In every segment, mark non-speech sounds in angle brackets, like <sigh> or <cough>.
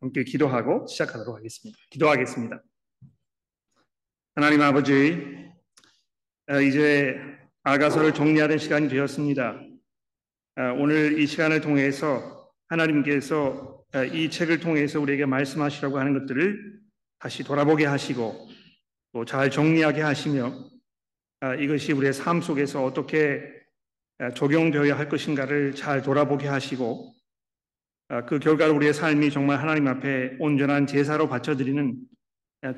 함께 기도하고 시작하도록 하겠습니다. 기도하겠습니다. 하나님 아버지, 어, 이제 아가서를 정리하는 시간이 되었습니다. 어, 오늘 이 시간을 통해서 하나님께서 어, 이 책을 통해서 우리에게 말씀하시라고 하는 것들을 다시 돌아보게 하시고 또 잘 정리하게 하시며 이것이 우리의 삶 속에서 어떻게 적용되어야 할 것인가를 잘 돌아보게 하시고 그 결과로 우리의 삶이 정말 하나님 앞에 온전한 제사로 바쳐드리는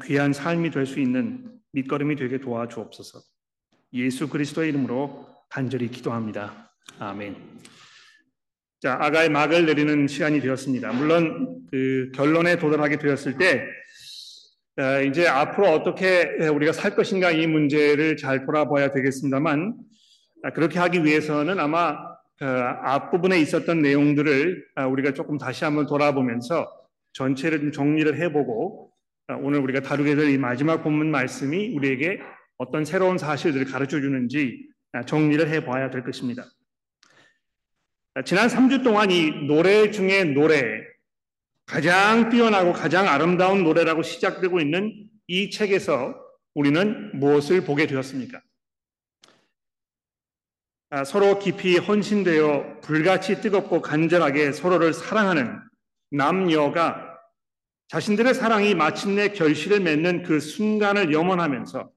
귀한 삶이 될 수 있는 밑거름이 되게 도와주옵소서. 예수 그리스도의 이름으로 간절히 기도합니다. 아멘. 자, 아가의 막을 내리는 시간이 되었습니다. 물론 그 결론에 도달하게 되었을 때 이제 앞으로 어떻게 우리가 살 것인가 이 문제를 잘 돌아봐야 되겠습니다만 그렇게 하기 위해서는 아마 그 앞부분에 있었던 내용들을 우리가 조금 다시 한번 돌아보면서 전체를 좀 정리를 해보고 오늘 우리가 다루게 될 이 마지막 본문 말씀이 우리에게 어떤 새로운 사실들을 가르쳐 주는지 정리를 해봐야 될 것입니다. 지난 3주 동안 이 노래 중에 노래, 가장 뛰어나고 가장 아름다운 노래라고 시작되고 있는 이 책에서 우리는 무엇을 보게 되었습니까? 아, 서로 깊이 헌신되어 불같이 뜨겁고 간절하게 서로를 사랑하는 남녀가 자신들의 사랑이 마침내 결실을 맺는 그 순간을 염원하면서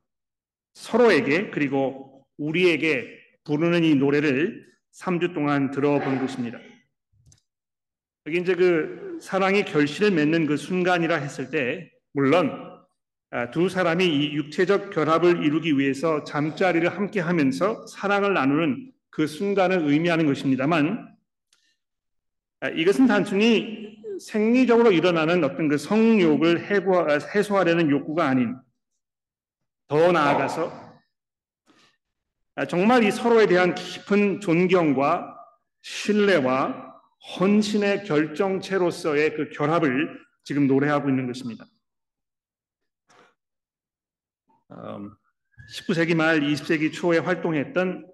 서로에게 그리고 우리에게 부르는 이 노래를 3주 동안 들어본 것입니다. 여기 이제 그 사랑이 결실을 맺는 그 순간이라 했을 때 물론 아, 두 사람이 이 육체적 결합을 이루기 위해서 잠자리를 함께 하면서 사랑을 나누는 그 순간을 의미하는 것입니다만 아, 이것은 단순히 생리적으로 일어나는 어떤 그 성욕을 해소하려는 욕구가 아닌 더 나아가서 아, 정말 이 서로에 대한 깊은 존경과 신뢰와 헌신의 결정체로서의 그 결합을 지금 노래하고 있는 것입니다. 19세기 음, 말 20세기 초에 활동했던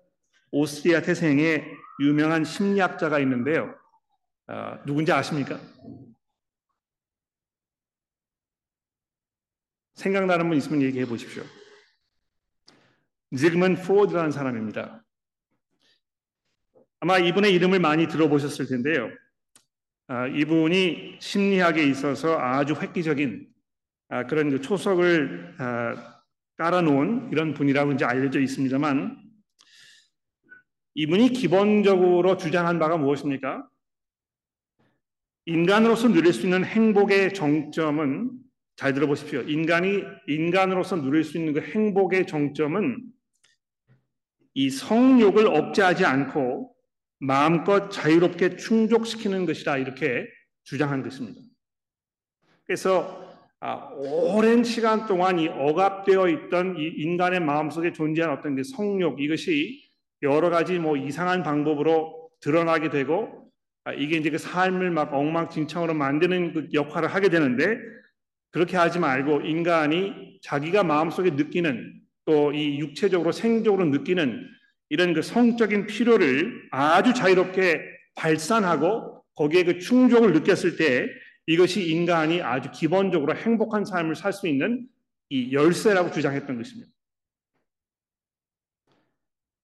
오스트리아 태생의 유명한 심리학자가 있는데요. 어, 누군지 아십니까? 생각나는 분 있으면 얘기해 보십시오. 지그먼 프로드라는 사람입니다. 아마 이분의 이름을 많이 들어보셨을 텐데요. 아, 이분이 심리학에 있어서 아주 획기적인 아, 그런 그 초석을 아, 깔아놓은 이런 분이라고 이제 알려져 있습니다만 이분이 기본적으로 주장한 바가 무엇입니까? 인간으로서 누릴 수 있는 행복의 정점은 잘 들어보십시오. 인간이 인간으로서 누릴 수 있는 그 행복의 정점은 이 성욕을 억제하지 않고 마음껏 자유롭게 충족시키는 것이다 이렇게 주장한 것입니다. 그래서 아, 오랜 시간 동안 이 억압되어 있던 이 인간의 마음속에 존재한 어떤 그 성욕 이것이 여러 가지 뭐 이상한 방법으로 드러나게 되고 아, 이게 이제 그 삶을 막 엉망진창으로 만드는 그 역할을 하게 되는데 그렇게 하지 말고 인간이 자기가 마음속에 느끼는 또 이 육체적으로 생적으로 느끼는 이런 그 성적인 필요를 아주 자유롭게 발산하고 거기에 그 충족을 느꼈을 때 이것이 인간이 아주 기본적으로 행복한 삶을 살 수 있는 이 열쇠라고 주장했던 것입니다.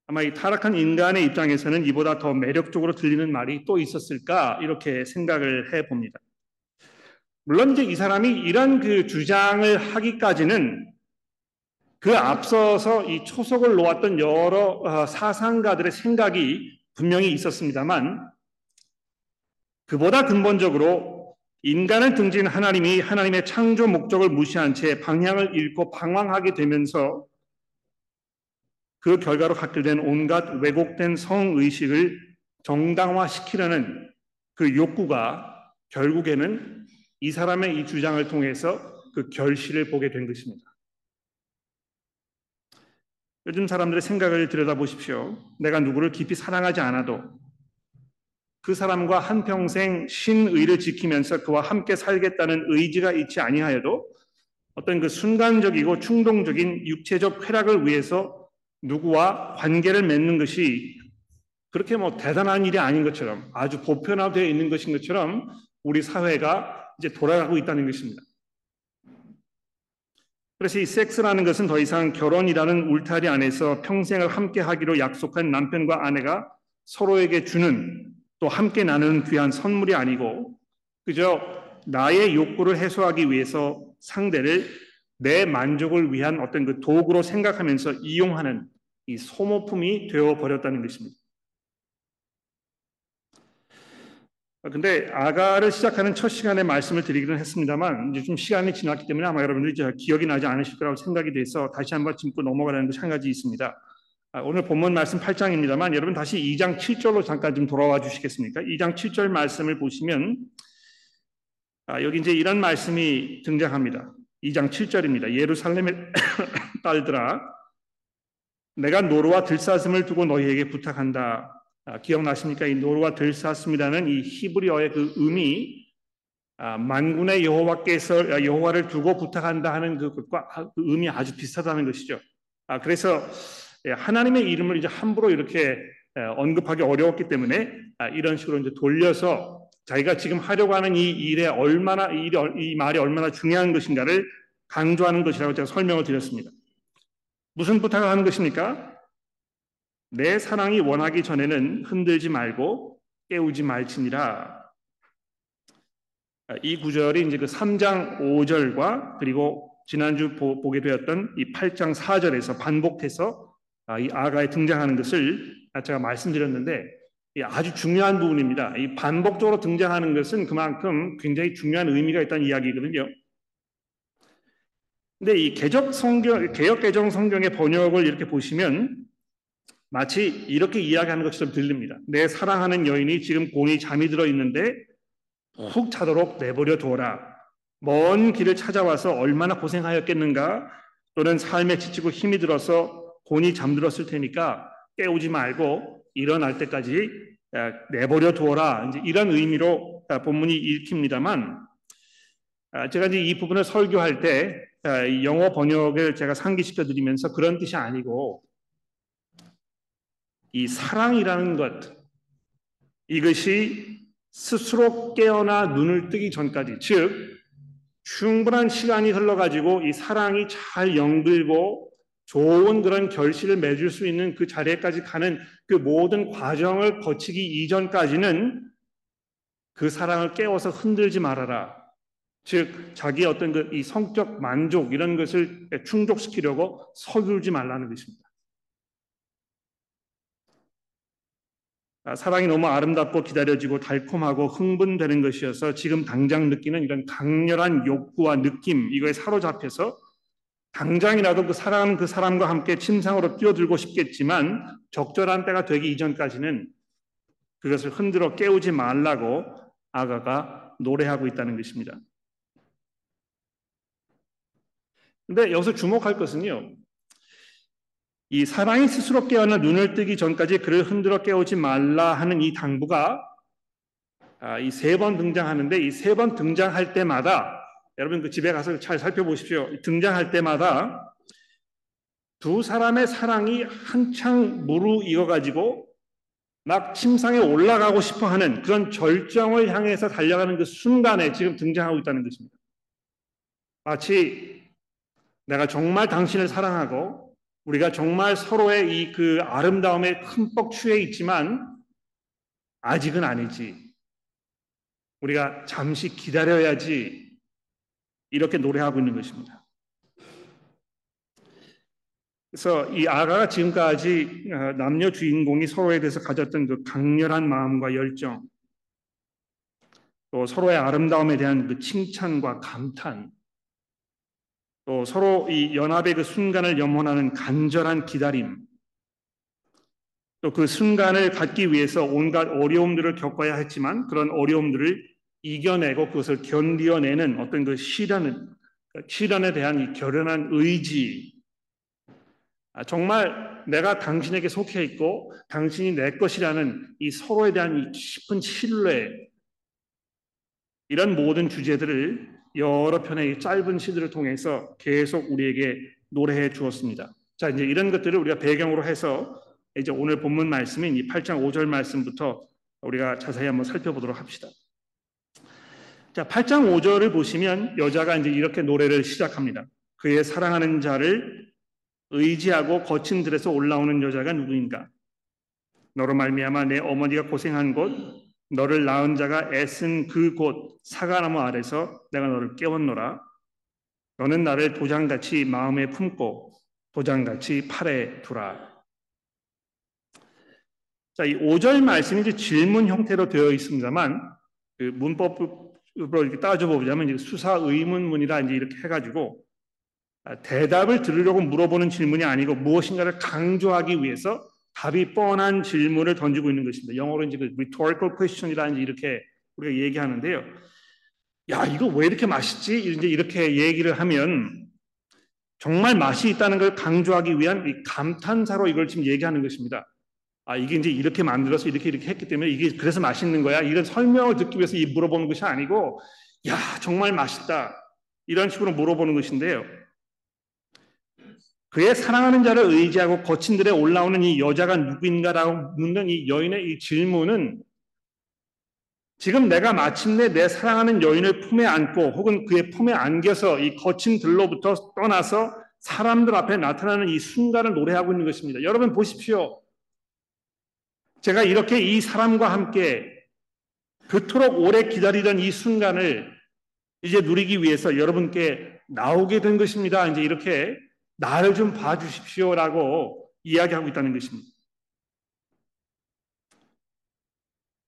아마 이 타락한 인간의 입장에서는 이보다 더 매력적으로 들리는 말이 또 있었을까 이렇게 생각을 해 봅니다. 물론 이제 이 사람이 이런 그 주장을 하기까지는 그 앞서서 이 초석을 놓았던 여러 어, 사상가들의 생각이 분명히 있었습니다만 그보다 근본적으로 인간을 등진 하나님이 하나님의 창조 목적을 무시한 채 방향을 잃고 방황하게 되면서 그 결과로 갖게 된 온갖 왜곡된 성의식을 정당화시키려는 그 욕구가 결국에는 이 사람의 이 주장을 통해서 그 결실을 보게 된 것입니다. 요즘 사람들의 생각을 들여다보십시오. 내가 누구를 깊이 사랑하지 않아도 그 사람과 한평생 신의를 지키면서 그와 함께 살겠다는 의지가 있지 아니하여도 어떤 그 순간적이고 충동적인 육체적 쾌락을 위해서 누구와 관계를 맺는 것이 그렇게 뭐 대단한 일이 아닌 것처럼 아주 보편화되어 있는 것인 것처럼 우리 사회가 이제 돌아가고 있다는 것입니다. 그래서 이 섹스라는 것은 더 이상 결혼이라는 울타리 안에서 평생을 함께 하기로 약속한 남편과 아내가 서로에게 주는 또 함께 나누는 귀한 선물이 아니고 그저 나의 욕구를 해소하기 위해서 상대를 내 만족을 위한 어떤 그 도구로 생각하면서 이용하는 이 소모품이 되어 버렸다는 것입니다. 근데 아가를 시작하는 첫 시간에 말씀을 드리기는 했습니다만 이제 좀 시간이 지났기 때문에 아마 여러분들이 기억이 나지 않으실 거라고 생각이 돼서 다시 한번 짚고 넘어가라는 것이 한 가지 있습니다. 아, 오늘 본문 말씀 8장입니다만 여러분 다시 2장 7절로 잠깐 좀 돌아와 주시겠습니까? 2장 7절 말씀을 보시면 아, 여기 이제 이런 말씀이 등장합니다. 2장 7절입니다. 예루살렘의 <coughs> 딸들아 내가 노루와 들사슴을 두고 너희에게 부탁한다. 아, 기억나십니까? 이 노루와 들사슴이라는 이 히브리어의 그 의미 아, 만군의 여호와께서 아, 여호와를 두고 부탁한다 하는 그것과 그 의미 아주 비슷하다는 것이죠. 아, 그래서 예, 하나님의 이름을 이제 함부로 이렇게 언급하기 어려웠기 때문에 아, 이런 식으로 이제 돌려서 자기가 지금 하려고 하는 이 일에 얼마나 이, 일이, 이 말이 얼마나 중요한 것인가를 강조하는 것이라고 제가 설명을 드렸습니다. 무슨 부탁을 하는 것입니까? 내 사랑이 원하기 전에는 흔들지 말고 깨우지 말지니라. 이 구절이 이제 그 3장 5절과 그리고 지난주 보, 게 되었던 이 8장 4절에서 반복해서 아, 이 아가에 등장하는 것을 제가 말씀드렸는데 아주 중요한 부분입니다. 이 반복적으로 등장하는 것은 그만큼 굉장히 중요한 의미가 있다는 이야기거든요. 근데 이 개적 성경, 개혁 개정 성경의 번역을 이렇게 보시면 마치 이렇게 이야기하는 것처럼 들립니다. 내 사랑하는 여인이 지금 곤히 잠이 들어 있는데 훅 자도록 내버려 두어라. 먼 길을 찾아와서 얼마나 고생하였겠는가? 또는 삶에 지치고 힘이 들어서 곤히 잠들었을 테니까 깨우지 말고 일어날 때까지 내버려 두어라. 이제 이런 의미로 본문이 읽힙니다만 아, 제가 이제 이 부분을 설교할 때 영어 번역을 제가 상기시켜 드리면서 그런 뜻이 아니고 이 사랑이라는 것 이것이 스스로 깨어나 눈을 뜨기 전까지 즉 충분한 시간이 흘러가지고 이 사랑이 잘 영들고 좋은 그런 결실을 맺을 수 있는 그 자리에까지 가는 그 모든 과정을 거치기 이전까지는 그 사랑을 깨워서 흔들지 말아라. 즉 자기의 어떤 그 이 성적 만족 이런 것을 충족시키려고 서둘지 말라는 것입니다. 아, 사랑이 너무 아름답고 기다려지고 달콤하고 흥분되는 것이어서 지금 당장 느끼는 이런 강렬한 욕구와 느낌 이거에 사로잡혀서 당장이라도 그 사랑하는 그 사람과 함께 침상으로 뛰어들고 싶겠지만 적절한 때가 되기 이전까지는 그것을 흔들어 깨우지 말라고 아가가 노래하고 있다는 것입니다. 근데 여기서 주목할 것은요. 이 사랑이 스스로 깨어나 눈을 뜨기 전까지 그를 흔들어 깨우지 말라 하는 이 당부가 아, 이세 번 등장하는데 이 세 번 등장할 때마다 여러분 그 집에 가서 잘 살펴보십시오. 등장할 때마다 두 사람의 사랑이 한창 무르익어 가지고 막 침상에 올라가고 싶어 하는 그런 절정을 향해서 달려가는 그 순간에 지금 등장하고 있다는 것입니다. 마치 내가 정말 당신을 사랑하고 우리가 정말 서로의 이 그 아름다움에 흠뻑 취해 있지만 아직은 아니지. 우리가 잠시 기다려야지. 이렇게 노래하고 있는 것입니다. 그래서 이 아가가 지금까지 어, 남녀 주인공이 서로에 대해서 가졌던 그 강렬한 마음과 열정, 또 서로의 아름다움에 대한 그 칭찬과 감탄, 또 서로 이 연합의 그 순간을 염원하는 간절한 기다림, 또 그 순간을 갖기 위해서 온갖 어려움들을 겪어야 했지만 그런 어려움들을 이겨내고 그것을 견디어내는 어떤 그 시련은 시련에 대한 이 결연한 의지, 아, 정말 내가 당신에게 속해 있고 당신이 내 것이라는 이 서로에 대한 이 깊은 신뢰, 이런 모든 주제들을 여러 편의 짧은 시들을 통해서 계속 우리에게 노래해 주었습니다. 자, 이제 이런 것들을 우리가 배경으로 해서 이제 오늘 본문 말씀인 이 8장 5절 말씀부터 우리가 자세히 한번 살펴보도록 합시다. 자, 8장 5절을 보시면 여자가 이제 이렇게 노래를 시작합니다. 그의 사랑하는 자를 의지하고 거친 들에서 올라오는 여자가 누구인가? 너로 말미암아 내 어머니가 고생한 곳 너를 낳은 자가 애쓴 그 곳 사과나무 아래서 내가 너를 깨웠노라. 너는 나를 도장같이 마음에 품고 도장같이 팔에 두라. 자, 이 5절 말씀이 이제 질문 형태로 되어 있습니다만 그 문법으 로 이렇게 따져 보자면 수사 의문문이라 이제 이렇게 해가지고 아, 대답을 들으려고 물어보는 질문이 아니고 무엇인가를 강조하기 위해서 답이 뻔한 질문을 던지고 있는 것입니다. 영어로 이제 그 rhetorical question이라는 이렇게 우리가 얘기하는데요. 야, 이거 왜 이렇게 맛있지? 이제 이렇게 얘기를 하면 정말 맛이 있다는 걸 강조하기 위한 이 감탄사로 이걸 지금 얘기하는 것입니다. 아, 이게 이제 이렇게 만들어서 이렇게 이렇게 했기 때문에 이게 그래서 맛있는 거야. 이런 설명을 듣기 위해서 이 물어보는 것이 아니고, 야, 정말 맛있다. 이런 식으로 물어보는 것인데요. 그의 사랑하는 자를 의지하고 거친 들에 올라오는 이 여자가 누구인가라고 묻는 이 여인의 이 질문은 지금 내가 마침내 내 사랑하는 여인을 품에 안고 혹은 그의 품에 안겨서 이 거친 들로부터 떠나서 사람들 앞에 나타나는 이 순간을 노래하고 있는 것입니다. 여러분 보십시오. 제가 이렇게 이 사람과 함께 그토록 오래 기다리던 이 순간을 이제 누리기 위해서 여러분께 나오게 된 것입니다. 이제 이렇게 나를 좀 봐주십시오라고 이야기하고 있다는 것입니다.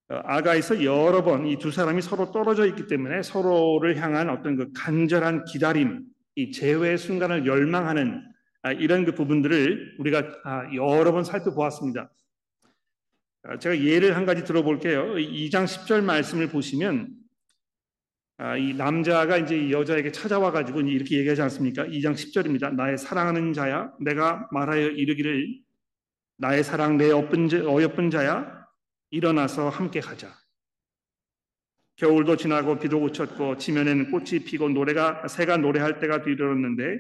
어, 아가에서 여러 번 이 두 사람이 서로 떨어져 있기 때문에 서로를 향한 어떤 그 간절한 기다림, 이 재회의 순간을 열망하는 아, 이런 그 부분들을 우리가 아, 여러 번 살펴보았습니다. 아, 제가 예를 한 가지 들어볼게요. 2장 10절 말씀을 보시면 아, 이 남자가 이제 여자에게 찾아와 가지고 이렇게 얘기하지 않습니까? 2장 10절입니다. 나의 사랑하는 자야, 내가 말하여 이르기를 나의 사랑 내 어여쁜 자야, 일어나서 함께 가자. 겨울도 지나고 비도 그쳤고 지면에는 꽃이 피고 노래가 새가 노래할 때가 뒤들었는데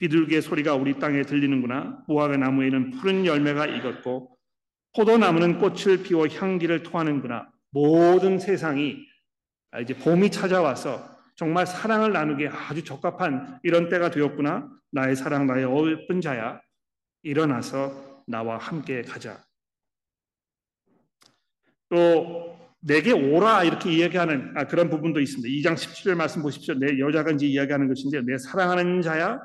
비둘기의 소리가 우리 땅에 들리는구나. 무화과 나무에는 푸른 열매가 익었고 포도나무는 꽃을 피워 향기를 토하는구나. 모든 세상이 아, 이제 봄이 찾아와서 정말 사랑을 나누기에 아주 적합한 이런 때가 되었구나. 나의 사랑, 나의 어여쁜 자야. 일어나서 나와 함께 가자. 또 내게 오라 이렇게 이야기하는 아, 그런 부분도 있습니다. 2장 17절 말씀 보십시오. 내 여자가 이제 이야기하는 것인데 내 사랑하는 자야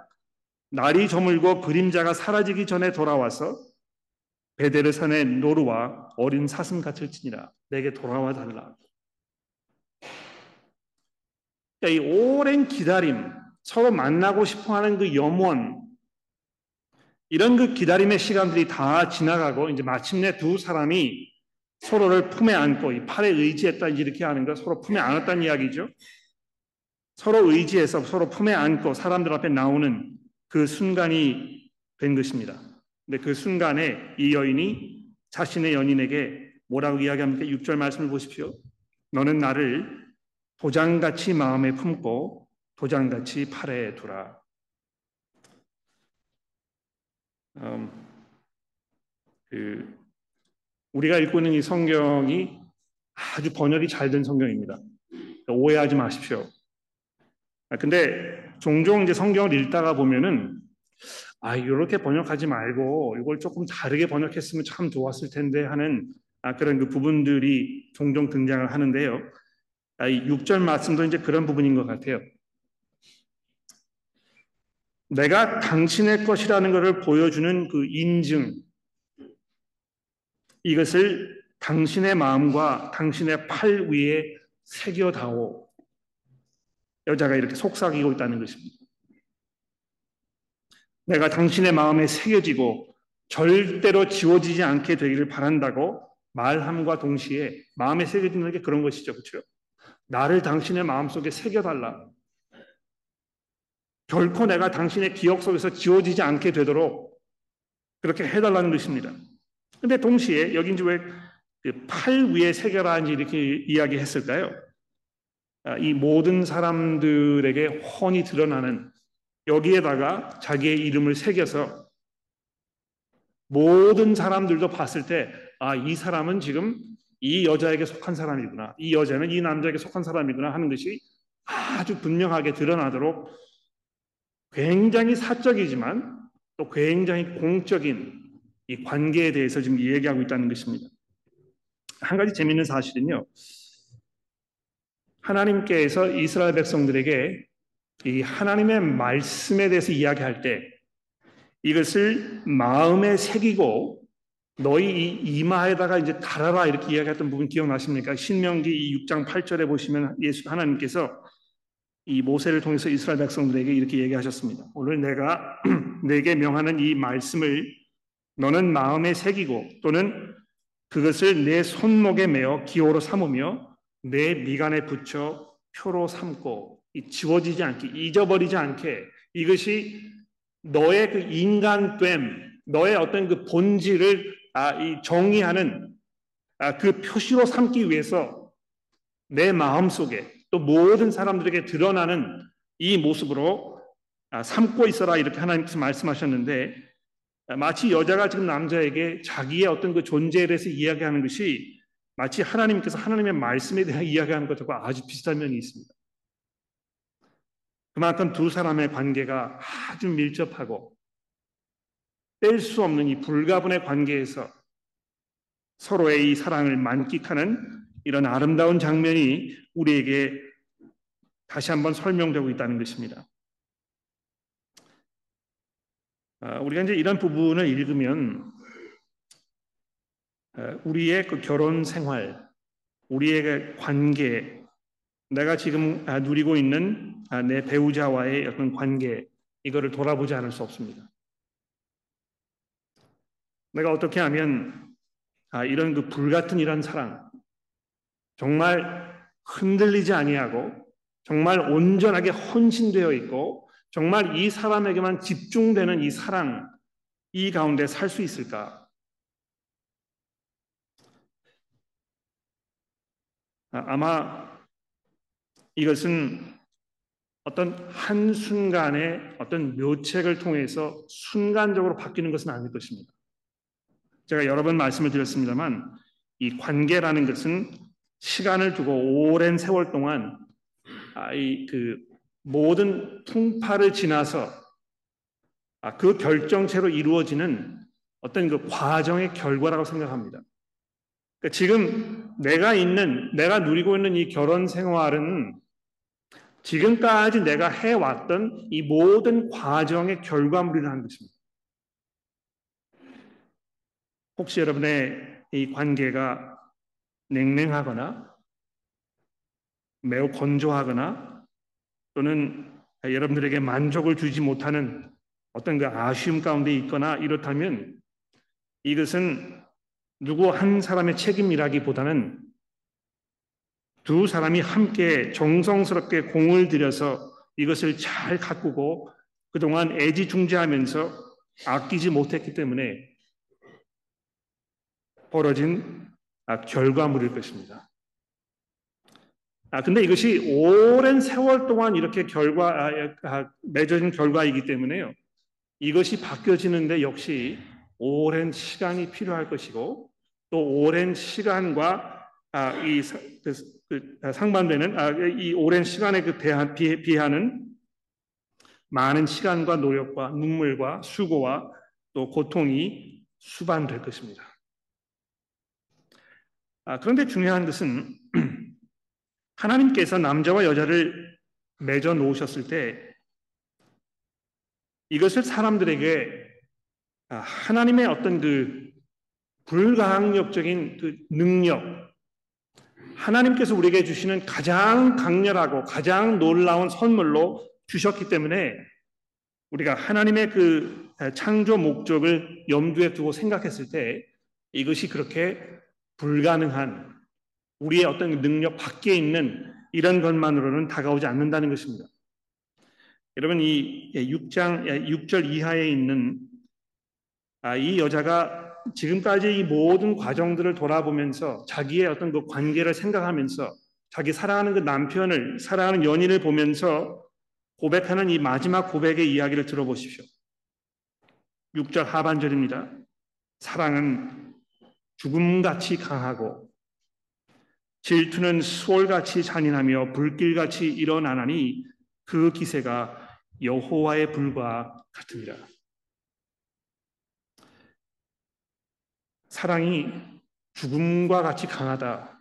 날이 저물고 그림자가 사라지기 전에 돌아와서 베데르 산의 노루와 어린 사슴 같을 지니라 내게 돌아와 달라. 이 오랜 기다림, 서로 만나고 싶어하는 그 염원, 이런 그 기다림의 시간들이 다 지나가고 이제 마침내 두 사람이 서로를 품에 안고 이 팔에 의지했다 이렇게 하는 거 서로 품에 안았다는 이야기죠. 서로 의지해서 서로 품에 안고 사람들 앞에 나오는 그 순간이 된 것입니다. 근데 그 순간에 이 여인이 자신의 연인에게 뭐라고 이야기합니까? 6절 말씀을 보십시오. 너는 나를 도장같이 마음에 품고 도장같이 팔에 두라. 음, 그 우리가 읽고 있는 이 성경이 아주 번역이 잘 된 성경입니다. 오해하지 마십시오. 아, 근데 종종 이제 성경을 읽다가 보면은 아 이렇게 번역하지 말고 이걸 조금 다르게 번역했으면 참 좋았을 텐데 하는 아, 그런 그 부분들이 종종 등장을 하는데요. 아, 이 6절 말씀도 이제 그런 부분인 것 같아요. 내가 당신의 것이라는 것을 보여주는 그 인증, 이것을 당신의 마음과 당신의 팔 위에 새겨다오. 여자가 이렇게 속삭이고 있다는 것입니다. 내가 당신의 마음에 새겨지고 절대로 지워지지 않게 되기를 바란다고 말함과 동시에 마음에 새겨지는 게 그런 것이죠. 그렇죠? 나를 당신의 마음속에 새겨달라. 결코 내가 당신의 기억 속에서 지워지지 않게 되도록 그렇게 해달라는 것입니다. 근데 동시에 이제 왜팔 그 위에 새겨라는지 이렇게 이야기했을까요? 아, 이 모든 사람들에게 훤히 드러나는 여기에다가 자기의 이름을 새겨서 모든 사람들도 봤을 때, 아, 이 사람은 지금 이 여자에게 속한 사람이구나. 이 여자는 이 남자에게 속한 사람이구나 하는 것이 아주 분명하게 드러나도록 굉장히 사적이지만 또 굉장히 공적인 이 관계에 대해서 지금 얘기하고 있다는 것입니다. 한 가지 재미있는 사실은요. 하나님께서 이스라엘 백성들에게 이 하나님의 말씀에 대해서 이야기할 때 이것을 마음에 새기고 너희 이마에다가 이제 달아라 이렇게 이야기했던 부분 기억나십니까? 신명기 6장 8절에 보시면 예수 하나님께서 이 모세를 통해서 이스라엘 백성들에게 이렇게 얘기하셨습니다. 오늘 내가 <clears throat> 내게 명하는 이 말씀을 너는 마음에 새기고 또는 그것을 내 손목에 메어 기호로 삼으며 내 미간에 붙여 표로 삼고 지워지지 않게 잊어버리지 않게 이것이 너의 그 인간됨, 너의 어떤 그 본질을 아, 이 정의하는 아, 그 표시로 삼기 위해서 내 마음 속에 또 모든 사람들에게 드러나는 이 모습으로 아, 삼고 있어라 이렇게 하나님께서 말씀하셨는데 아, 마치 여자가 지금 남자에게 자기의 어떤 그 존재에 대해서 이야기하는 것이 마치 하나님께서 하나님의 말씀에 대한 이야기하는 것과 아주 비슷한 면이 있습니다. 그만큼 두 사람의 관계가 아주 밀접하고 뺄 수 없는 이 불가분의 관계에서 서로의 이 사랑을 만끽하는 이런 아름다운 장면이 우리에게 다시 한번 설명되고 있다는 것입니다. 아, 우리가 이제 이런 부분을 읽으면 아, 우리의 그 결혼 생활, 우리의 그 관계, 내가 지금 아, 누리고 있는 내 배우자와의 어떤 관계, 이거를 돌아보지 않을 수 없습니다. 내가 어떻게 하면 이런 그 불같은 이런 사랑, 정말 흔들리지 아니하고 정말 온전하게 헌신되어 있고 정말 이 사람에게만 집중되는 이 사랑 이 가운데 살 수 있을까? 아, 아마 이것은 어떤 한순간의 어떤 묘책을 통해서 순간적으로 바뀌는 것은 아닐 것입니다. 제가 여러 번 말씀을 드렸습니다만 이 관계라는 것은 시간을 두고 오랜 세월 동안 아, 이그 모든 풍파를 지나서 아, 그 결정체로 이루어지는 어떤 그 과정의 결과라고 생각합니다. 그러니까 지금 내가 있는 내가 누리고 있는 이 결혼 생활은 지금까지 내가 해왔던 이 모든 과정의 결과물이라는 것입니다. 혹시 여러분의 이 관계가 냉랭하거나 매우 건조하거나 또는 여러분들에게 만족을 주지 못하는 어떤 그 아쉬움 가운데 있거나 이렇다면 이것은 누구 한 사람의 책임이라기보다는 두 사람이 함께 정성스럽게 공을 들여서 이것을 잘 가꾸고 그동안 애지중지하면서 아끼지 못했기 때문에 벌어진 아, 결과물일 것입니다. 아, 근데 이것이 오랜 세월 동안 이렇게 결과, 아, 아, 맺어진 결과이기 때문에요. 이것이 바뀌어지는데 역시 오랜 시간이 필요할 것이고 또 오랜 시간과 아, 이 그, 상반되는 아, 이 오랜 시간에 그 대한, 비, 비하는 많은 시간과 노력과 눈물과 수고와 또 고통이 수반될 것입니다. 아, 그런데 중요한 것은 <clears throat> 하나님께서 남자와 여자를 맺어 놓으셨을 때 이것을 사람들에게 아, 하나님의 어떤 그 불가항력적인 그 능력, 하나님께서 우리에게 주시는 가장 강렬하고 가장 놀라운 선물로 주셨기 때문에 우리가 하나님의 그 창조 목적을 염두에 두고 생각했을 때 이것이 그렇게 불가능한 우리의 어떤 능력 밖에 있는 이런 것만으로는 다가오지 않는다는 것입니다. 여러분 이 6장 6절 이하에 있는 아, 이 여자가 지금까지 이 모든 과정들을 돌아보면서 자기의 어떤 그 관계를 생각하면서 자기 사랑하는 그 남편을 사랑하는 연인을 보면서 고백하는 이 마지막 고백의 이야기를 들어보십시오. 6절 하반절입니다. 사랑은 죽음같이 강하고 질투는 수월같이 잔인하며 불길같이 일어나나니 그 기세가 여호와의 불과 같으니라. 사랑이 죽음과 같이 강하다.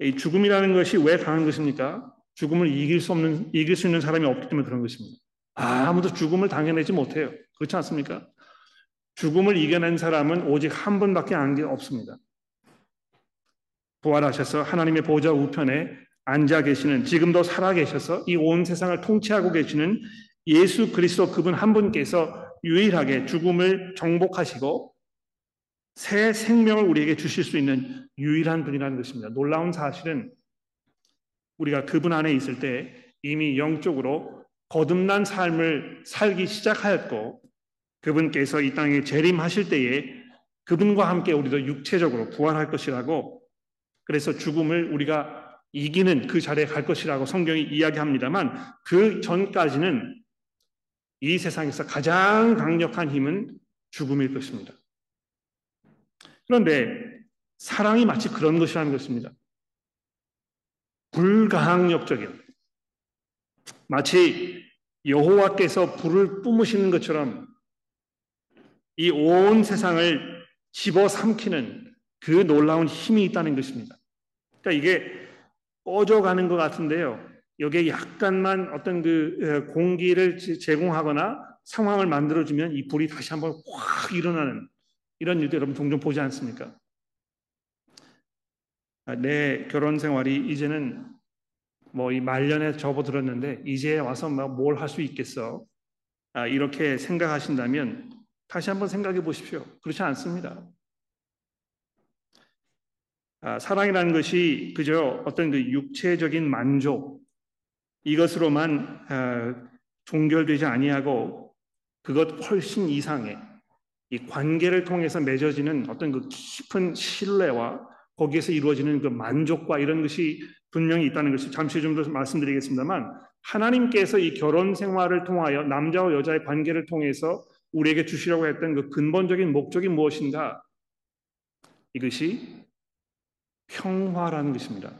이 죽음이라는 것이 왜 강한 것입니까? 죽음을 이길 수 없는 이길 수 있는 사람이 없기 때문에 그런 것입니다. 아무도 죽음을 당해내지 못해요. 그렇지 않습니까? 죽음을 이겨낸 사람은 오직 한 분밖에 안 없습니다. 부활하셔서 하나님의 보좌 우편에 앉아 계시는 지금도 살아 계셔서 이 온 세상을 통치하고 계시는 예수 그리스도 그분 한 분께서 유일하게 죽음을 정복하시고 새 생명을 우리에게 주실 수 있는 유일한 분이라는 것입니다. 놀라운 사실은 우리가 그분 안에 있을 때 이미 영적으로 거듭난 삶을 살기 시작하였고 그분께서 이 땅에 재림하실 때에 그분과 함께 우리도 육체적으로 부활할 것이라고 그래서 죽음을 우리가 이기는 그 자리에 갈 것이라고 성경이 이야기합니다만 그 전까지는 이 세상에서 가장 강력한 힘은 죽음일 것입니다. 그런데 사랑이 마치 그런 것이라는 것입니다. 불가항력적인 마치 여호와께서 불을 뿜으시는 것처럼 이 온 세상을 집어삼키는 그 놀라운 힘이 있다는 것입니다. 그러니까 이게 꺼져가는 것 같은데요. 여기에 약간만 어떤 그 공기를 제공하거나 상황을 만들어주면 이 불이 다시 한번 확 일어나는 이런 일도 여러분 종종 보지 않습니까? 아, 내 결혼 생활이 이제는 뭐 이 말년에 접어들었는데 이제 와서 뭘할 수 있겠어? 아, 이렇게 생각하신다면 다시 한번 생각해 보십시오. 그렇지 않습니다. 아, 사랑이라는 것이 그저 어떤 그 육체적인 만족 이것으로만 아, 종결되지 아니하고 그것 훨씬 이상의 이 관계를 통해서 맺어지는 어떤 그 깊은 신뢰와 거기에서 이루어지는 그 만족과 이런 것이 분명히 있다는 것을 잠시 좀 더 말씀드리겠습니다만 하나님께서 이 결혼 생활을 통하여 남자와 여자의 관계를 통해서 우리에게 주시려고 했던 그 근본적인 목적이 무엇인가? 이것이 평화라는 것입니다.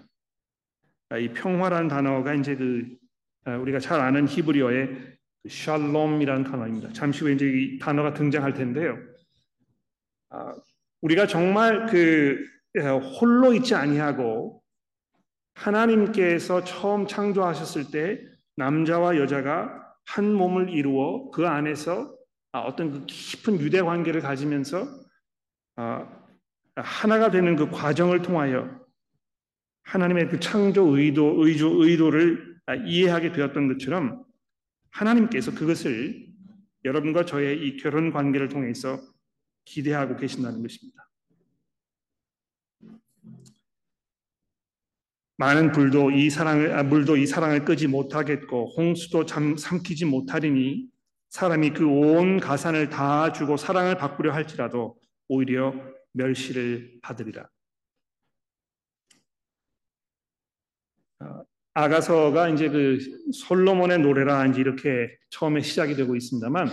아, 이 평화라는 단어가 이제 그 아, 우리가 잘 아는 히브리어의 샬롬이라는 단어입니다. 잠시 후에 이제 이 단어가 등장할 텐데요. 아, 우리가 정말 그 홀로 있지 아니하고 하나님께서 처음 창조하셨을 때 남자와 여자가 한 몸을 이루어 그 안에서 어떤 그 깊은 유대 관계를 가지면서 하나가 되는 그 과정을 통하여 하나님의 그 창조 의도, 의조, 의도를 이해하게 되었던 것처럼 하나님께서 그것을 여러분과 저의 이 결혼 관계를 통해서 기대하고 계신다는 것입니다. 많은 불도 이 사랑을 아, 물도 이 사랑을 끄지 못하겠고 홍수도 잠 삼키지 못하리니 사람이 그 온 가산을 다 주고 사랑을 바꾸려 할지라도 오히려 멸시를 받으리라. 아, 아가서가 이제 그 솔로몬의 노래라 이제 이렇게 처음에 시작이 되고 있습니다만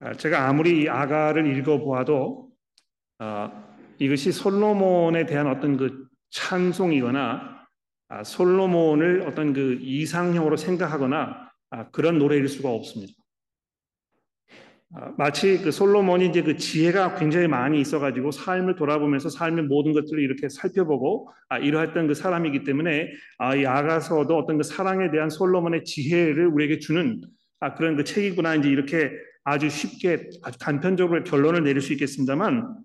아, 제가 아무리 이 아가를 읽어보아도 어, 이것이 솔로몬에 대한 어떤 그 찬송이거나 아, 솔로몬을 어떤 그 이상형으로 생각하거나 아, 그런 노래일 수가 없습니다. 아, 마치 그 솔로몬이 이제 그 지혜가 굉장히 많이 있어가지고 삶을 돌아보면서 삶의 모든 것들을 이렇게 살펴보고 아, 이러했던 그 사람이기 때문에 아, 이 아가서도 어떤 그 사랑에 대한 솔로몬의 지혜를 우리에게 주는 아, 그런 그 책이구나 이제 이렇게 아주 쉽게 아주 단편적으로 결론을 내릴 수 있겠습니다만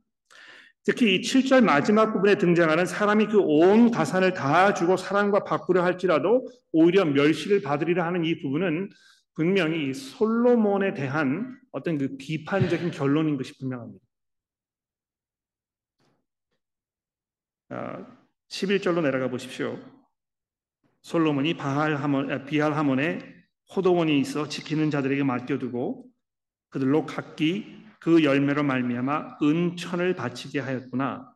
특히 이 7절 마지막 부분에 등장하는 사람이 그 온 가산을 다 주고 사랑과 바꾸려 할지라도 오히려 멸시를 받으리라 하는 이 부분은 분명히 솔로몬에 대한 어떤 그 비판적인 결론인 것이 분명합니다. 11절로 아, 내려가 보십시오. 솔로몬이 바할 하몬, 아, 비할 하몬에 호동원이 있어 지키는 자들에게 맡겨두고 그들로 각기 그 열매로 말미암아 은천을 바치게 하였구나.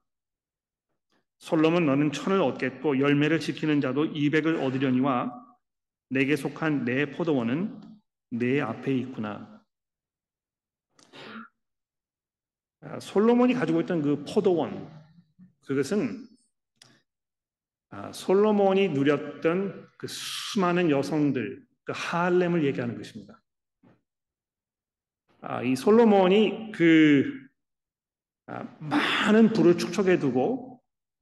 솔로몬 너는 천을 얻겠고 열매를 지키는 자도 이백을 얻으려니와 내게 속한 내 포도원은 내 앞에 있구나. 아, 솔로몬이 가지고 있던 그 포도원, 그것은 아, 솔로몬이 누렸던 그 수많은 여성들, 그 하렘을 얘기하는 것입니다. 아, 이 솔로몬이 그 아, 많은 불을 축적해 두고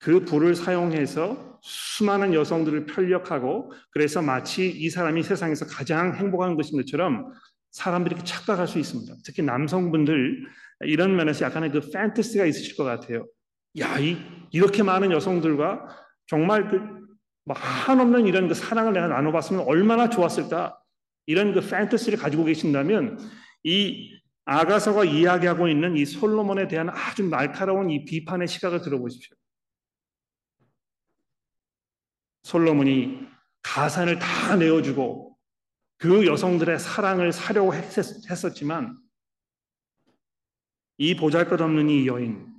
그 불을 사용해서 수많은 여성들을 편력하고 그래서 마치 이 사람이 세상에서 가장 행복한 것인 것처럼 사람들이 착각할 수 있습니다. 특히 남성분들 이런 면에서 약간의 그 판타시가 있으실 것 같아요. 야, 이, 이렇게 많은 여성들과 정말 그 한없는 이런 그 사랑을 내가 나눠봤으면 얼마나 좋았을까? 이런 그 판타시를 가지고 계신다면 이 아가서가 이야기하고 있는 이 솔로몬에 대한 아주 날카로운 이 비판의 시각을 들어보십시오. 솔로몬이 가산을 다 내어주고 그 여성들의 사랑을 사려고 했었지만 이 보잘것없는 이 여인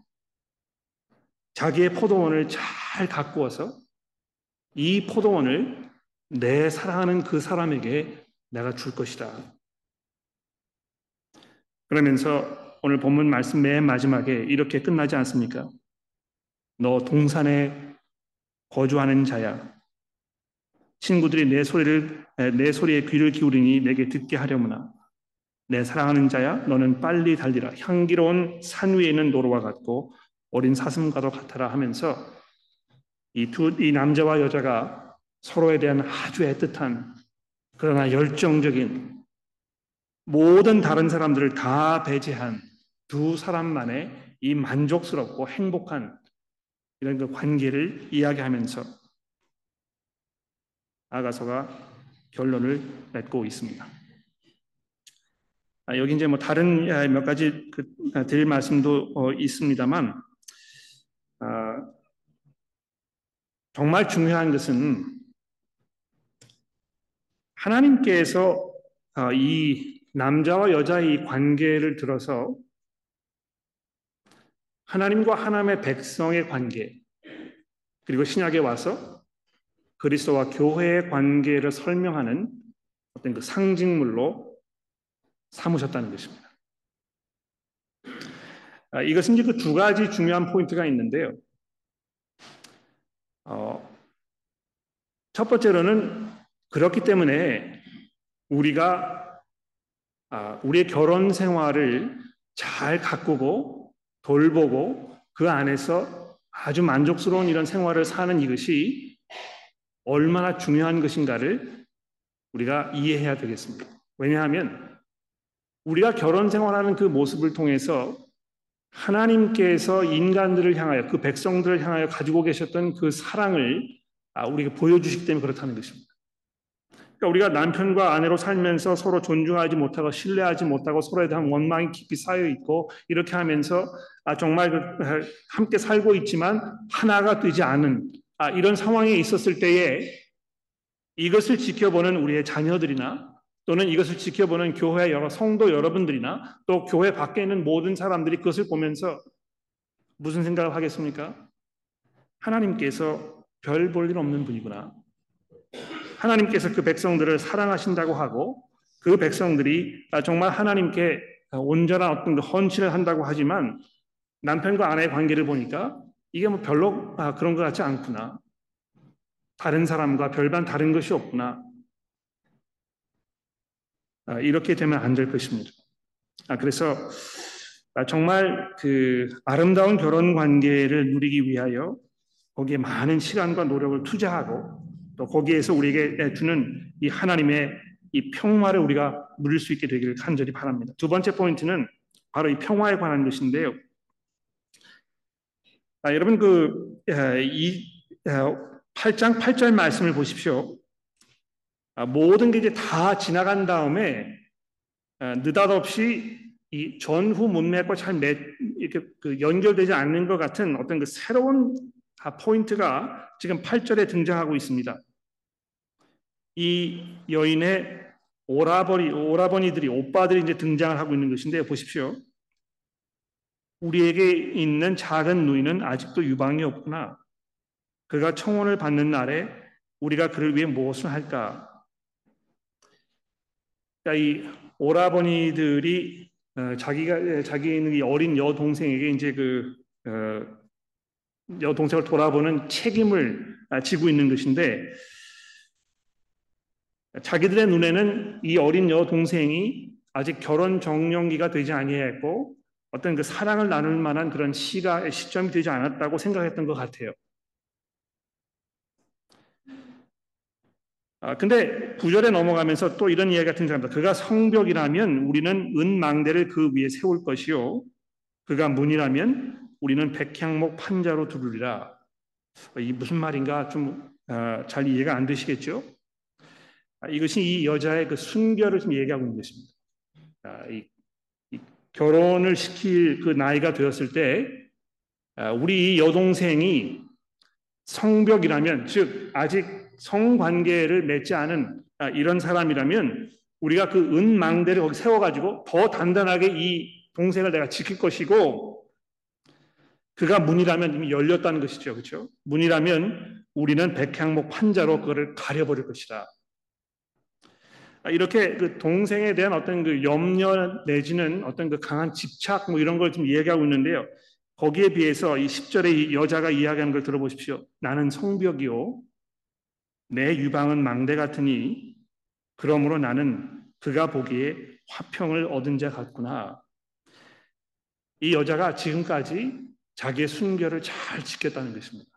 자기의 포도원을 잘 가꾸어서 이 포도원을 내 사랑하는 그 사람에게 내가 줄 것이다. 그러면서 오늘 본문 말씀 맨 마지막에 이렇게 끝나지 않습니까? 너 동산에 거주하는 자야. 친구들이 내 소리를 내 소리에 귀를 기울이니 내게 듣게 하려무나. 내 사랑하는 자야 너는 빨리 달리라. 향기로운 산 위에 있는 노루와 같고 어린 사슴과도 같아라 하면서 이두이 남자와 여자가 서로에 대한 아주 애틋한 그러나 열정적인 모든 다른 사람들을 다 배제한 두 사람만의 이 만족스럽고 행복한 이런 그 관계를 이야기하면서 아가서가 결론을 맺고 있습니다. 아, 여기 이제 뭐 다른 아, 몇 가지 그, 아, 드릴 말씀도 어, 있습니다만 아, 정말 중요한 것은 하나님께서 아, 이 남자와 여자의 관계를 들어서 하나님과 하나님의 백성의 관계 그리고 신약에 와서 그리스도와 교회의 관계를 설명하는 어떤 그 상징물로 삼으셨다는 것입니다. 아, 이것은 이제 그 두 가지 중요한 포인트가 있는데요. 어, 첫 번째로는 그렇기 때문에 우리가 아, 우리의 결혼 생활을 잘 가꾸고 돌보고 그 안에서 아주 만족스러운 이런 생활을 사는 이것이 얼마나 중요한 것인가를 우리가 이해해야 되겠습니다. 왜냐하면 우리가 결혼 생활하는 그 모습을 통해서 하나님께서 인간들을 향하여 그 백성들을 향하여 가지고 계셨던 그 사랑을 아, 우리가 보여주시기 때문에 그렇다는 것입니다. 그러니까 우리가 남편과 아내로 살면서 서로 존중하지 못하고 신뢰하지 못하고 서로에 대한 원망이 깊이 쌓여 있고 이렇게 하면서 아 정말 그, 아, 함께 살고 있지만 하나가 되지 않은 아 이런 상황에 있었을 때에 이것을 지켜보는 우리의 자녀들이나 또는 이것을 지켜보는 교회 여러 성도 여러분들이나 또 교회 밖에 있는 모든 사람들이 그것을 보면서 무슨 생각을 하겠습니까? 하나님께서 별 볼 일 없는 분이구나. 하나님께서 그 백성들을 사랑하신다고 하고 그 백성들이 정말 하나님께 온전한 어떤 그 헌신을 한다고 하지만 남편과 아내의 관계를 보니까 이게 뭐 별로 아, 그런 것 같지 않구나. 다른 사람과 별반 다른 것이 없구나. 아, 이렇게 되면 안 될 것입니다. 아, 그래서 정말 그 아름다운 결혼 관계를 누리기 위하여 거기에 많은 시간과 노력을 투자하고 또 거기에서 우리에게 주는 이 하나님의 이 평화를 우리가 누릴 수 있게 되기를 간절히 바랍니다. 두 번째 포인트는 바로 이 평화에 관한 것인데요. 아, 여러분 그 이 8장 8절 말씀을 보십시오. 아, 모든 게 이제 다 지나간 다음에 아, 느닷없이 이 전후 문맥과 잘 매, 이렇게 그 연결되지 않는 것 같은 어떤 그 새로운 포인트가 지금 8절에 등장하고 있습니다. 이 여인의 오라버니, 오라버니들이, 오빠들이 이제 등장을 하고 있는 것인데 보십시오. 우리에게 있는 작은 누이는 아직도 유방이 없구나. 그가 청혼을 받는 날에 우리가 그를 위해 무엇을 할까? 그러니까 이 오라버니들이 어, 자기가 자기 있는 어린 여동생에게 이제 그 어, 여동생을 돌아보는 책임을 지고 있는 것인데 자기들의 눈에는 이 어린 여동생이 아직 결혼 정년기가 되지 아니했고 어떤 그 사랑을 나눌 만한 그런 시가 시점이 되지 않았다고 생각했던 것 같아요. 아, 근데 구절에 넘어가면서 또 이런 이야기가 등장합니다. 그가 성벽이라면 우리는 은망대를 그 위에 세울 것이요. 그가 문이라면 우리는 백향목 판자로 두르리라. 이 무슨 말인가 좀잘 아, 이해가 안 되시겠죠? 아, 이것이 이 여자의 그 순결을 좀 얘기하고 있는 것입니다. 아, 이, 이 결혼을 시킬 그 나이가 되었을 때 아, 우리 여동생이 성벽이라면 즉 아직 성관계를 맺지 않은 아, 이런 사람이라면 우리가 그 은망대를 거기 세워가지고 더 단단하게 이 동생을 내가 지킬 것이고 그가 문이라면 이미 열렸다는 것이죠. 그렇죠? 문이라면 우리는 백향목 판자로 그거를 가려버릴 것이다. 이렇게 그 동생에 대한 어떤 그 염려 내지는 어떤 그 강한 집착 뭐 이런 걸좀 이야기하고 있는데요. 거기에 비해서 이 10절에 이 여자가 이야기하는 걸 들어보십시오. 나는 성벽이요. 내 유방은 망대 같으니 그러므로 나는 그가 보기에 화평을 얻은 자 같구나. 이 여자가 지금까지 자기의 순결을 잘 지켰다는 것입니다.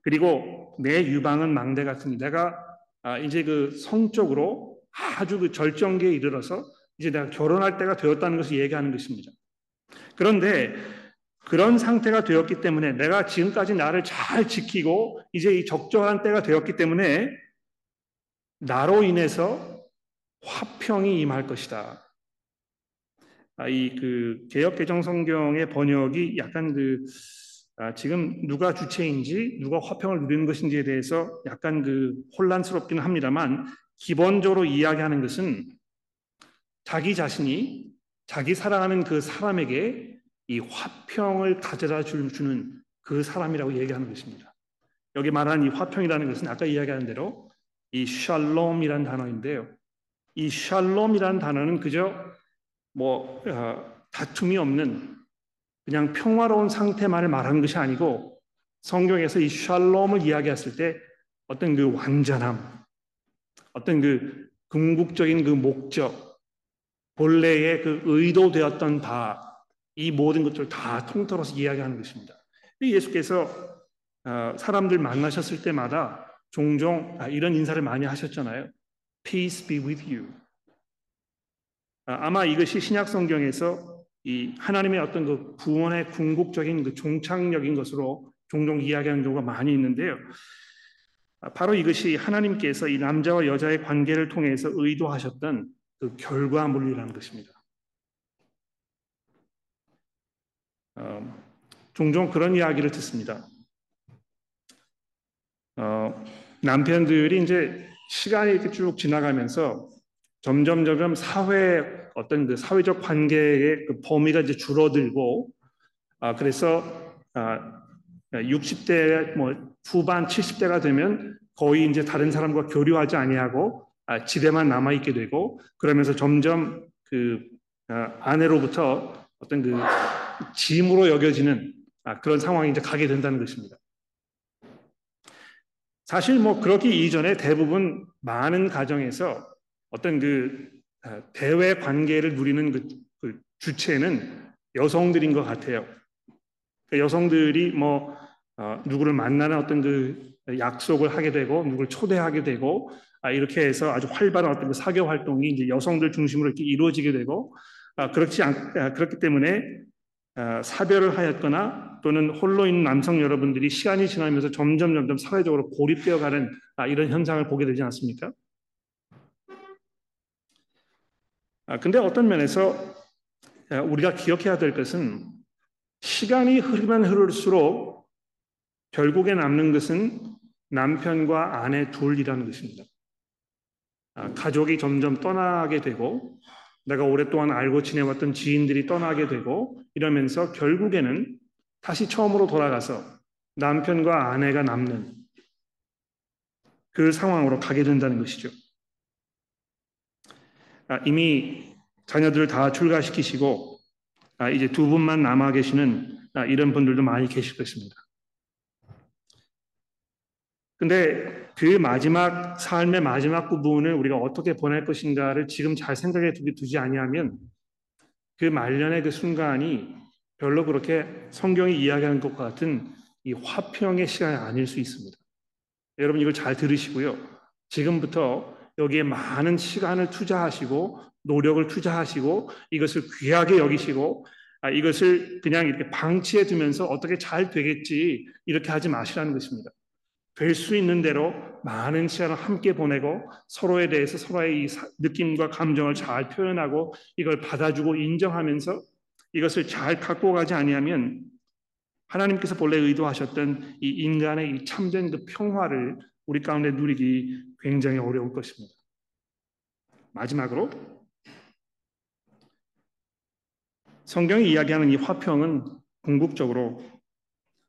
그리고 내 유방은 망대 같으니 내가 아, 이제 그 성적으로 아주 그 절정기에 이르러서 이제 내가 결혼할 때가 되었다는 것을 얘기하는 것입니다. 그런데 그런 상태가 되었기 때문에 내가 지금까지 나를 잘 지키고 이제 이 적절한 때가 되었기 때문에 나로 인해서 화평이 임할 것이다. 아, 이 그 개혁 개정 성경의 번역이 약간 그 아, 지금 누가 주체인지 누가 화평을 누리는 것인지에 대해서 약간 그 혼란스럽기는 합니다만 기본적으로 이야기하는 것은 자기 자신이 자기 사랑하는 그 사람에게 이 화평을 가져다 주는 그 사람이라고 얘기하는 것입니다. 여기 말하는 이 화평이라는 것은 아까 이야기한 대로 이 샬롬이라는 단어인데요. 이 샬롬이라는 단어는 그저 뭐 어, 다툼이 없는 그냥 평화로운 상태만을 말하는 것이 아니고 성경에서 이 샬롬을 이야기했을 때 어떤 그 완전함, 어떤 그 궁극적인 그 목적, 본래의 그 의도되었던 바, 이 모든 것들을 다 통틀어서 이야기하는 것입니다. 예수께서 어, 사람들 만나셨을 때마다 종종 아, 이런 인사를 많이 하셨잖아요. Peace be with you. 아, 아마 이것이 신약 성경에서 이 하나님의 어떤 그 구원의 궁극적인 그 종착역인 것으로 종종 이야기하는 경우가 많이 있는데요. 아, 바로 이것이 하나님께서 이 남자와 여자의 관계를 통해서 의도하셨던 그 결과물이라는 것입니다. 어, 종종 그런 이야기를 듣습니다. 어, 남편들이 이제 시간이 이렇게 쭉 지나가면서 점점 점점 사회 어떤 그 사회적 관계의 그 범위가 이제 줄어들고 아 그래서 아 60대 뭐 후반 70대가 되면 거의 이제 다른 사람과 교류하지 아니하고 아, 집에만 남아 있게 되고 그러면서 점점 그 아, 아내로부터 어떤 그 짐으로 여겨지는 아, 그런 상황이 이제 가게 된다는 것입니다. 사실 뭐 그렇기 이전에 대부분 많은 가정에서 어떤 그 아, 대외 관계를 누리는 그, 그 주체는 여성들인 것 같아요. 그 여성들이 뭐 어, 누구를 만나는 어떤 그 약속을 하게 되고 누구를 초대하게 되고 아, 이렇게 해서 아주 활발한 어떤 그 사교 활동이 이제 여성들 중심으로 이렇게 이루어지게 되고 아, 그렇지 않 아, 그렇기 때문에 아, 사별을 하였거나 또는 홀로 있는 남성 여러분들이 시간이 지나면서 점점 점점 사회적으로 고립되어가는 아, 이런 현상을 보게 되지 않습니까? 아, 근데 어떤 면에서 아, 우리가 기억해야 될 것은 시간이 흐르면 흐를수록 결국에 남는 것은 남편과 아내 둘이라는 것입니다. 아, 가족이 점점 떠나게 되고 내가 오랫동안 알고 지내왔던 지인들이 떠나게 되고 이러면서 결국에는 다시 처음으로 돌아가서 남편과 아내가 남는 그 상황으로 가게 된다는 것이죠. 아, 이미 자녀들을 다 출가시키시고 아, 이제 두 분만 남아 계시는 아, 이런 분들도 많이 계실 것입니다. 근데 그 마지막 삶의 마지막 부분을 우리가 어떻게 보낼 것인가를 지금 잘 생각해 두지 아니하면 그 말년의 그 순간이 별로 그렇게 성경이 이야기하는 것과 같은 이 화평의 시간이 아닐 수 있습니다. 여러분 이걸 잘 들으시고요. 지금부터 여기에 많은 시간을 투자하시고 노력을 투자하시고 이것을 귀하게 여기시고 아, 이것을 그냥 이렇게 방치해 두면서 어떻게 잘 되겠지 이렇게 하지 마시라는 것입니다. 될 수 있는 대로 많은 시간을 함께 보내고 서로에 대해서 서로의 이 느낌과 감정을 잘 표현하고 이걸 받아주고 인정하면서 이것을 잘 갖고 가지 아니하면 하나님께서 본래 의도하셨던 이 인간의 이 참된 그 평화를 우리 가운데 누리기 굉장히 어려울 것입니다. 마지막으로 성경이 이야기하는 이 화평은 궁극적으로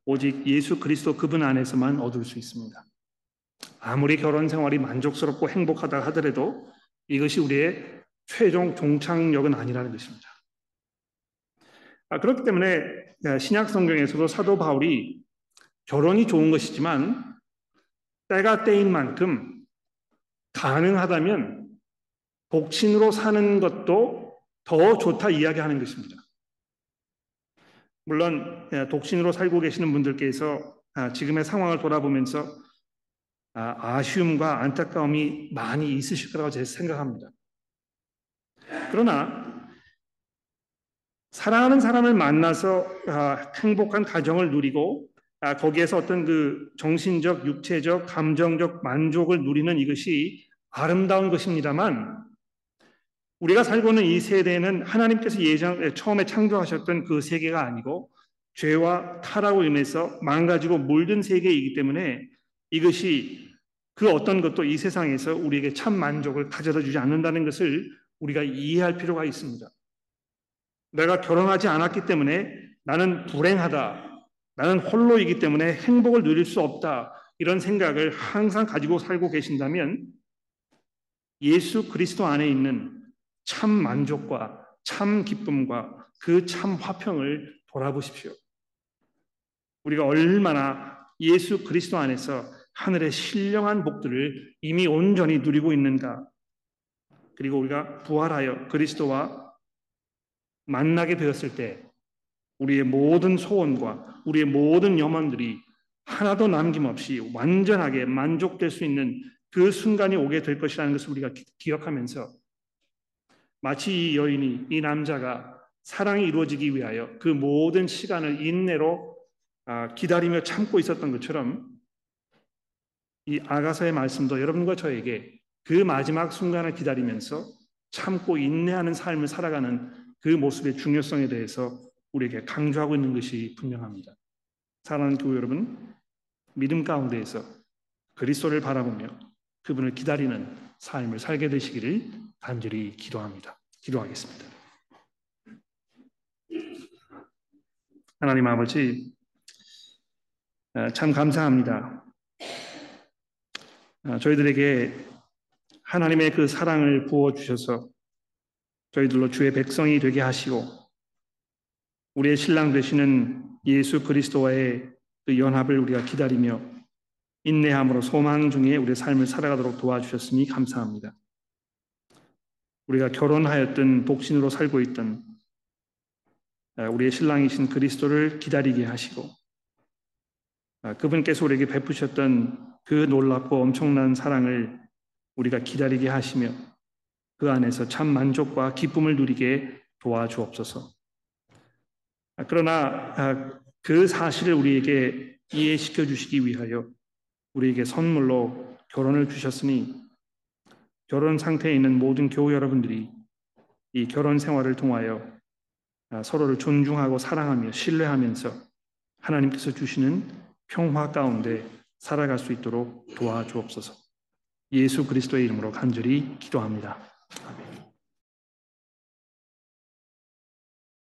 오직 예수 그리스도 그분 안에서만 얻을 수 있습니다. 아무리 결혼 생활이 만족스럽고 행복하다 하더라도 이것이 우리의 최종 종착역은 아니라는 것입니다. 아, 그렇기 때문에 신약 성경에서도 사도 바울이 결혼이 좋은 것이지만 때가 때인 만큼 가능하다면 독신으로 사는 것도 더 좋다 이야기하는 것입니다. 물론 독신으로 살고 계시는 분들께서 아, 지금의 상황을 돌아보면서 아, 아쉬움과 안타까움이 많이 있으실 거라고 제가 생각합니다. 그러나 사랑하는 사람을 만나서 아, 행복한 가정을 누리고 아, 거기에서 어떤 그 정신적, 육체적, 감정적 만족을 누리는 이것이 아름다운 것입니다만 우리가 살고 있는 이 세대는 하나님께서 예전 처음에 창조하셨던 그 세계가 아니고 죄와 타락으로 인해서 망가지고 물든 세계이기 때문에 이것이 그 어떤 것도 이 세상에서 우리에게 참 만족을 가져다 주지 않는다는 것을 우리가 이해할 필요가 있습니다. 내가 결혼하지 않았기 때문에 나는 불행하다. 나는 홀로이기 때문에 행복을 누릴 수 없다. 이런 생각을 항상 가지고 살고 계신다면 예수 그리스도 안에 있는 참 만족과 참 기쁨과 그 참 화평을 돌아보십시오. 우리가 얼마나 예수 그리스도 안에서 하늘의 신령한 복들을 이미 온전히 누리고 있는가. 그리고 우리가 부활하여 그리스도와 만나게 되었을 때 우리의 모든 소원과 우리의 모든 염원들이 하나도 남김없이 완전하게 만족될 수 있는 그 순간이 오게 될 것이라는 것을 우리가 기억하면서 마치 이 여인이 이 남자가 사랑이 이루어지기 위하여 그 모든 시간을 인내로 아, 기다리며 참고 있었던 것처럼 이 아가서의 말씀도 여러분과 저에게 그 마지막 순간을 기다리면서 참고 인내하는 삶을 살아가는 그 모습의 중요성에 대해서 우리에게 강조하고 있는 것이 분명합니다. 사랑하는 교회 여러분, 믿음 가운데에서 그리스도를 바라보며 그분을 기다리는 삶을 살게 되시기를 간절히 기도합니다. 기도하겠습니다. 하나님 아버지, 아, 참 감사합니다. 아, 저희들에게 하나님의 그 사랑을 부어 주셔서 저희들로 주의 백성이 되게 하시고 우리의 신랑 되시는 예수 그리스도와의 그 연합을 우리가 기다리며 인내함으로 소망 중에 우리의 삶을 살아가도록 도와주셨으니 감사합니다. 우리가 결혼하였던 독신으로 살고 있던 아, 우리의 신랑이신 그리스도를 기다리게 하시고 아, 그분께서 우리에게 베푸셨던 그 놀랍고 엄청난 사랑을 우리가 기다리게 하시며 그 안에서 참 만족과 기쁨을 누리게 도와주옵소서. 아, 그러나 아, 그 사실을 우리에게 이해시켜 주시기 위하여 우리에게 선물로 결혼을 주셨으니 결혼 상태에 있는 모든 교우 여러분들이 이 결혼 생활을 통하여 아, 서로를 존중하고 사랑하며 신뢰하면서 하나님께서 주시는 평화 가운데 살아갈 수 있도록 도와주옵소서. 예수 그리스도의 이름으로 간절히 기도합니다. 아멘.